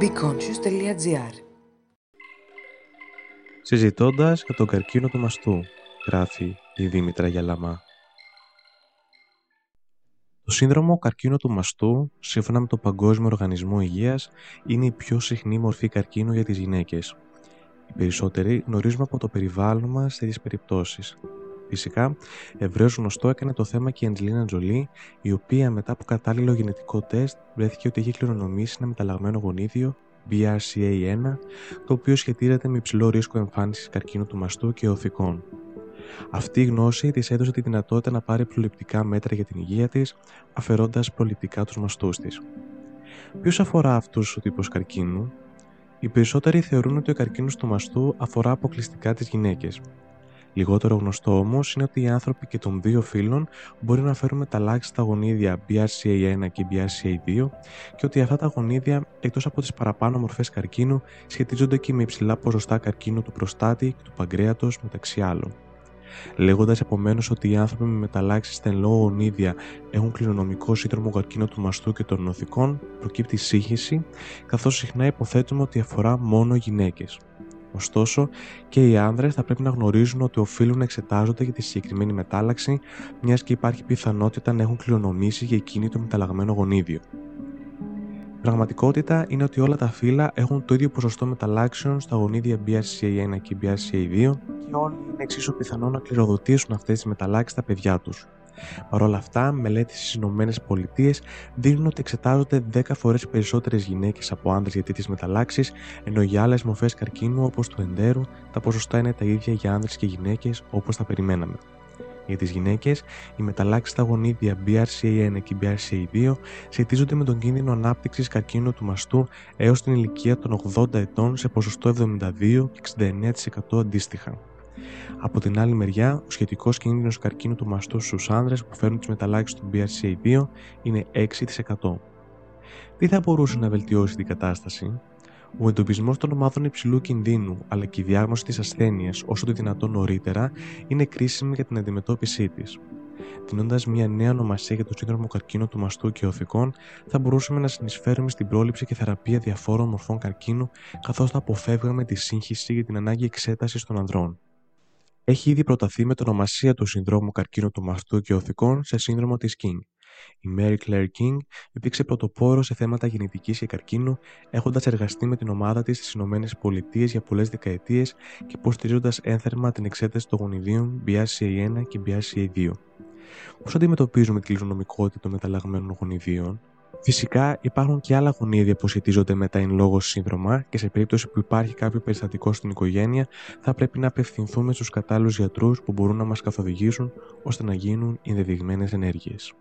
BeConscious.gr Συζητώντας για τον καρκίνο του μαστού, γράφει η Δήμητρα Γιαλαμά. Το σύνδρομο καρκίνο του μαστού, σύμφωνα με το Παγκόσμιο Οργανισμό Υγείας, είναι η πιο συχνή μορφή καρκίνου για τις γυναίκες. Οι περισσότεροι γνωρίζουμε από το περιβάλλον μας τέτοιες περιπτώσεις. Φυσικά, ευρέως γνωστό έκανε το θέμα και η Αντζελίνα Τζολί, η οποία μετά από κατάλληλο γενετικό τεστ βρέθηκε ότι είχε κληρονομήσει ένα μεταλλαγμένο γονίδιο BRCA1, το οποίο σχετίζεται με υψηλό ρίσκο εμφάνισης καρκίνου του μαστού και οθικών. Αυτή η γνώση της έδωσε τη δυνατότητα να πάρει προληπτικά μέτρα για την υγεία της, αφαιρώντας προληπτικά τους μαστούς της. Ποιος αφορά αυτούς του τύπου καρκίνου, οι περισσότεροι θεωρούν ότι ο καρκίνος του μαστού αφορά αποκλειστικά τις γυναίκες. Λιγότερο γνωστό όμως είναι ότι οι άνθρωποι και των δύο φύλων μπορεί να φέρουν μεταλλάξει στα γονίδια BRCA1 και BRCA2 και ότι αυτά τα γονίδια, εκτός από τις παραπάνω μορφές καρκίνου, σχετίζονται και με υψηλά ποσοστά καρκίνου του προστάτη και του παγκρέατος μεταξύ άλλων. Λέγοντας επομένως ότι οι άνθρωποι με μεταλλάξει στα εν λόγω γονίδια έχουν κληρονομικό σύνδρομο καρκίνο του μαστού και των νοθικών, προκύπτει σύγχυση, καθώς συχνά υποθέτουμε ότι αφορά μόνο γυναίκες. Ωστόσο, και οι άνδρες θα πρέπει να γνωρίζουν ότι οφείλουν να εξετάζονται για τη συγκεκριμένη μετάλλαξη, μιας και υπάρχει πιθανότητα να έχουν κληρονομήσει για εκείνη το μεταλλαγμένο γονίδιο. Η πραγματικότητα είναι ότι όλα τα φύλλα έχουν το ίδιο ποσοστό μεταλλάξεων στα γονίδια BRCA1 και BRCA2 και όλοι είναι εξίσου πιθανό να κληροδοτήσουν αυτές τις μεταλλάξεις στα παιδιά τους. Παρ' όλα αυτά, μελέτες στις ΗΠΑ δείχνουν ότι εξετάζονται 10 φορές περισσότερες γυναίκες από άντρε για τέτοιες μεταλλάξεις, ενώ για άλλες μορφές καρκίνου όπως του εντέρου τα ποσοστά είναι τα ίδια για άντρε και γυναίκες όπως τα περιμέναμε. Για τις γυναίκες, οι μεταλλάξεις στα γονίδια BRCA1 και BRCA2 σχετίζονται με τον κίνδυνο ανάπτυξης καρκίνου του μαστού έως την ηλικία των 80 ετών σε ποσοστό 72 και 69% αντίστοιχα. Από την άλλη μεριά, ο σχετικός κίνδυνος καρκίνου του μαστού στους άνδρες που φέρνουν τις μεταλλάξεις του BRCA2 είναι 6%. Τι θα μπορούσε να βελτιώσει την κατάσταση, ο εντοπισμός των ομάδων υψηλού κινδύνου αλλά και η διάγνωση της ασθένειας όσο το δυνατόν νωρίτερα είναι κρίσιμη για την αντιμετώπιση της. Δίνοντας μια νέα ονομασία για το σύνδρομο καρκίνου του μαστού και οθικών, θα μπορούσαμε να συνεισφέρουμε στην πρόληψη και θεραπεία διαφόρων μορφών καρκίνου, καθώς θα αποφεύγαμε τη σύγχυση για την ανάγκη εξέτασης των ανδρών έχει ήδη προταθεί με την ονομασία του συνδρόμου καρκίνου του μαστού και οθικών σε σύνδρομο της King. Η Mary Claire King υπήρξε πρωτοπόρο σε θέματα γεννητικής και καρκίνου, έχοντας εργαστεί με την ομάδα της στις ΗΠΑ για πολλές δεκαετίες και υποστηρίζοντας ένθερμα την εξέταση των γονιδίων BRCA1 και BRCA2. Πώς αντιμετωπίζουμε την κληρονομικότητα των μεταλλαγμένων γονιδίων, Φυσικά υπάρχουν και άλλα γονίδια που σχετίζονται με τα εν λόγω σύνδρομα και σε περίπτωση που υπάρχει κάποιο περιστατικό στην οικογένεια θα πρέπει να απευθυνθούμε στους κατάλληλους γιατρούς που μπορούν να μας καθοδηγήσουν ώστε να γίνουν ενδεδειγμένες ενέργειες.